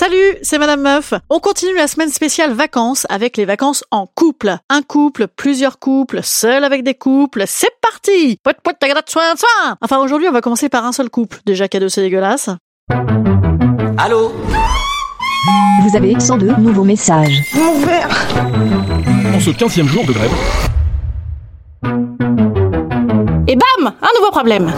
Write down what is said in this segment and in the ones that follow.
Salut, c'est Madame Meuf. On continue la semaine spéciale vacances avec les vacances en couple. Un couple, plusieurs couples, seul avec des couples. C'est parti pouet, tagada, soin, soin Enfin, aujourd'hui, on va commencer par un seul couple. Déjà cadeau, c'est dégueulasse. Allô? Vous avez 102 nouveaux messages. En ce 15e jour de grève, Et bam Un nouveau problème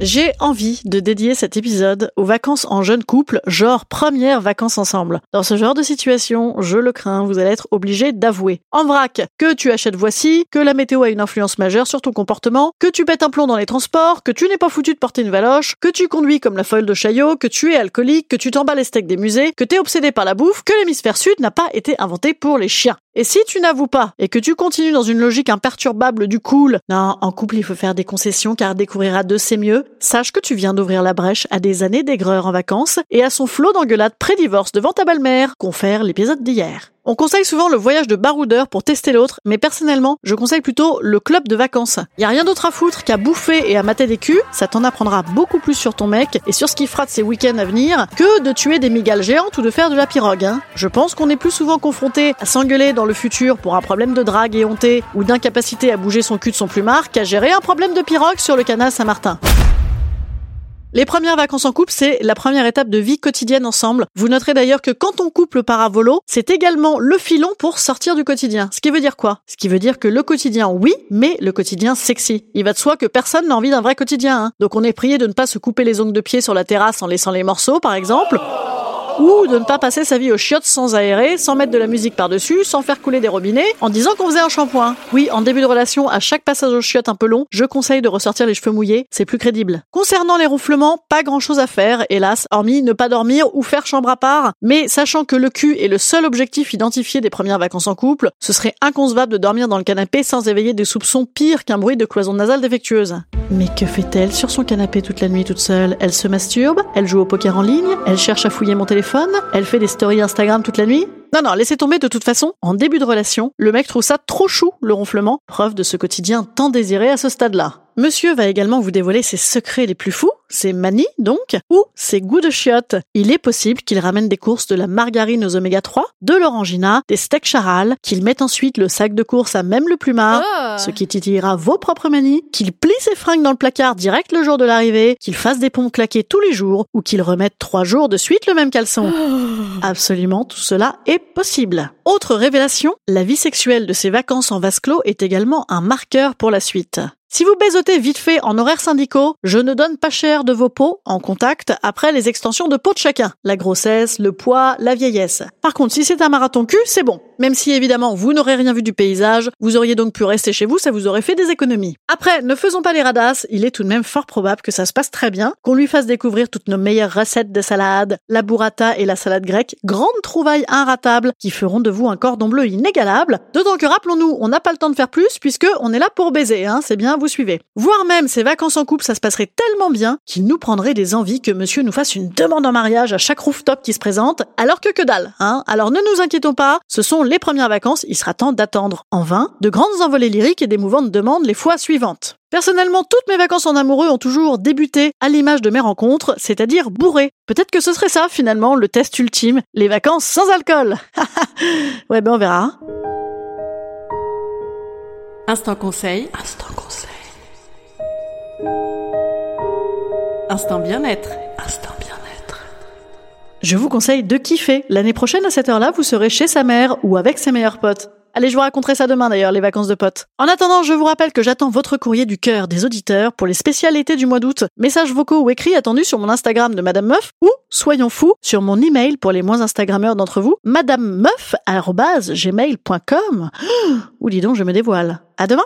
j'ai envie de dédier cet épisode aux vacances en jeune couple, genre premières vacances ensemble. Dans ce genre de situation, je le crains, vous allez être obligé d'avouer. En vrac, que tu achètes voici, que la météo a une influence majeure sur ton comportement, que tu pètes un plomb dans les transports, que tu n'es pas foutu de porter une valoche, que tu conduis comme la folle de Chaillot, que tu es alcoolique, que tu t'emballes les steaks des musées, que t'es obsédé par la bouffe, que l'hémisphère sud n'a pas été inventé pour les chiens. Et si tu n'avoues pas et que tu continues dans une logique imperturbable du cool, non, en couple il faut faire des concessions car découvrir à deux c'est mieux, sache que tu viens d'ouvrir la brèche à des années d'aigreur en vacances et à son flot d'engueulades pré-divorce devant ta belle-mère, confère l'épisode d'hier. On conseille souvent le voyage de baroudeur pour tester l'autre, mais personnellement, je conseille plutôt le club de vacances. Y a rien d'autre à foutre qu'à bouffer et à mater des culs, ça t'en apprendra beaucoup plus sur ton mec et sur ce qu'il fera de ses week-ends à venir que de tuer des migales géantes ou de faire de la pirogue. Hein. Je pense qu'on est plus souvent confronté à s'engueuler dans le futur pour un problème de drague et honté ou d'incapacité à bouger son cul de son plumard qu'à gérer un problème de pirogue sur le canal Saint-Martin. Les premières vacances en couple, c'est la première étape de vie quotidienne ensemble. Vous noterez d'ailleurs que quand on couple part à volo, c'est également le filon pour sortir du quotidien. Ce qui veut dire quoi? Ce qui veut dire que le quotidien, oui, mais le quotidien sexy. Il va de soi que personne n'a envie d'un vrai quotidien. Hein. Donc on est prié de ne pas se couper les ongles de pied sur la terrasse en laissant les morceaux, par exemple ou de ne pas passer sa vie aux chiottes sans aérer, sans mettre de la musique par-dessus, sans faire couler des robinets, en disant qu'on faisait un shampoing. Oui, en début de relation, à chaque passage aux chiottes un peu long, je conseille de ressortir les cheveux mouillés, c'est plus crédible. Concernant les ronflements, pas grand-chose à faire, hélas, hormis ne pas dormir ou faire chambre à part, mais sachant que le cul est le seul objectif identifié des premières vacances en couple, ce serait inconcevable de dormir dans le canapé sans éveiller des soupçons pires qu'un bruit de cloison nasale défectueuse. Mais que fait-elle sur son canapé toute la nuit toute seule? Elle se masturbe? Elle joue au poker en ligne? Elle cherche à fouiller mon téléphone? Elle fait des stories Instagram toute la nuit non, non, laissez tomber de toute façon. En début de relation, le mec trouve ça trop chou, le ronflement, preuve de ce quotidien tant désiré à ce stade-là. Monsieur va également vous dévoiler ses secrets les plus fous, ses manies donc, ou ses goûts de chiottes. Il est possible qu'il ramène des courses de la margarine aux oméga 3, de l'orangina, des steaks charal, qu'il mette ensuite le sac de course à même le plumard, Oh. ce qui titillera vos propres manies, qu'il plie ses fringues dans le placard direct le jour de l'arrivée, qu'il fasse des pompes claquées tous les jours, ou qu'il remette trois jours de suite le même caleçon. Absolument, tout cela est possible. Autre révélation, la vie sexuelle de ces vacances en vase clos est également un marqueur pour la suite. Si vous baisotez vite fait en horaires syndicaux, je ne donne pas cher de vos peaux en contact après les extensions de peau de chacun. La grossesse, le poids, la vieillesse. Par contre, si c'est un marathon cul, c'est bon. Même si évidemment vous n'aurez rien vu du paysage, vous auriez donc pu rester chez vous, ça vous aurait fait des économies. Après, ne faisons pas les radasses, il est tout de même fort probable que ça se passe très bien, qu'on lui fasse découvrir toutes nos meilleures recettes de salade, la burrata et la salade grecque, grandes trouvailles inratables qui feront de vous un cordon bleu inégalable. D'autant que rappelons-nous, on n'a pas le temps de faire plus puisque on est là pour baiser, hein, c'est bien, vous suivez. Voire même ces vacances en couple, ça se passerait tellement bien qu'il nous prendrait des envies que monsieur nous fasse une demande en mariage à chaque rooftop qui se présente, alors que que dalle, hein. Alors ne nous inquiétons pas, ce sont les premières vacances, il sera temps d'attendre en vain de grandes envolées lyriques et d'émouvantes demandes les fois suivantes. Personnellement, toutes mes vacances en amoureux ont toujours débuté à l'image de mes rencontres, c'est-à-dire bourrées. Peut-être que ce serait ça, finalement, le test ultime, les vacances sans alcool. ouais, ben on verra. Instant conseil. Instant Instant bien-être. Instant bien-être. Je vous conseille de kiffer. L'année prochaine, à cette heure-là, vous serez chez sa mère ou avec ses meilleurs potes. Allez, je vous raconterai ça demain d'ailleurs, les vacances de potes. En attendant, je vous rappelle que j'attends votre courrier du cœur des auditeurs pour les spécialités du mois d'août. Messages vocaux ou écrits attendus sur mon Instagram de Madame Meuf ou, soyons fous, sur mon email pour les moins Instagrammeurs d'entre vous, madamemeuf.gmail.com. Ou dis donc, je me dévoile. À demain!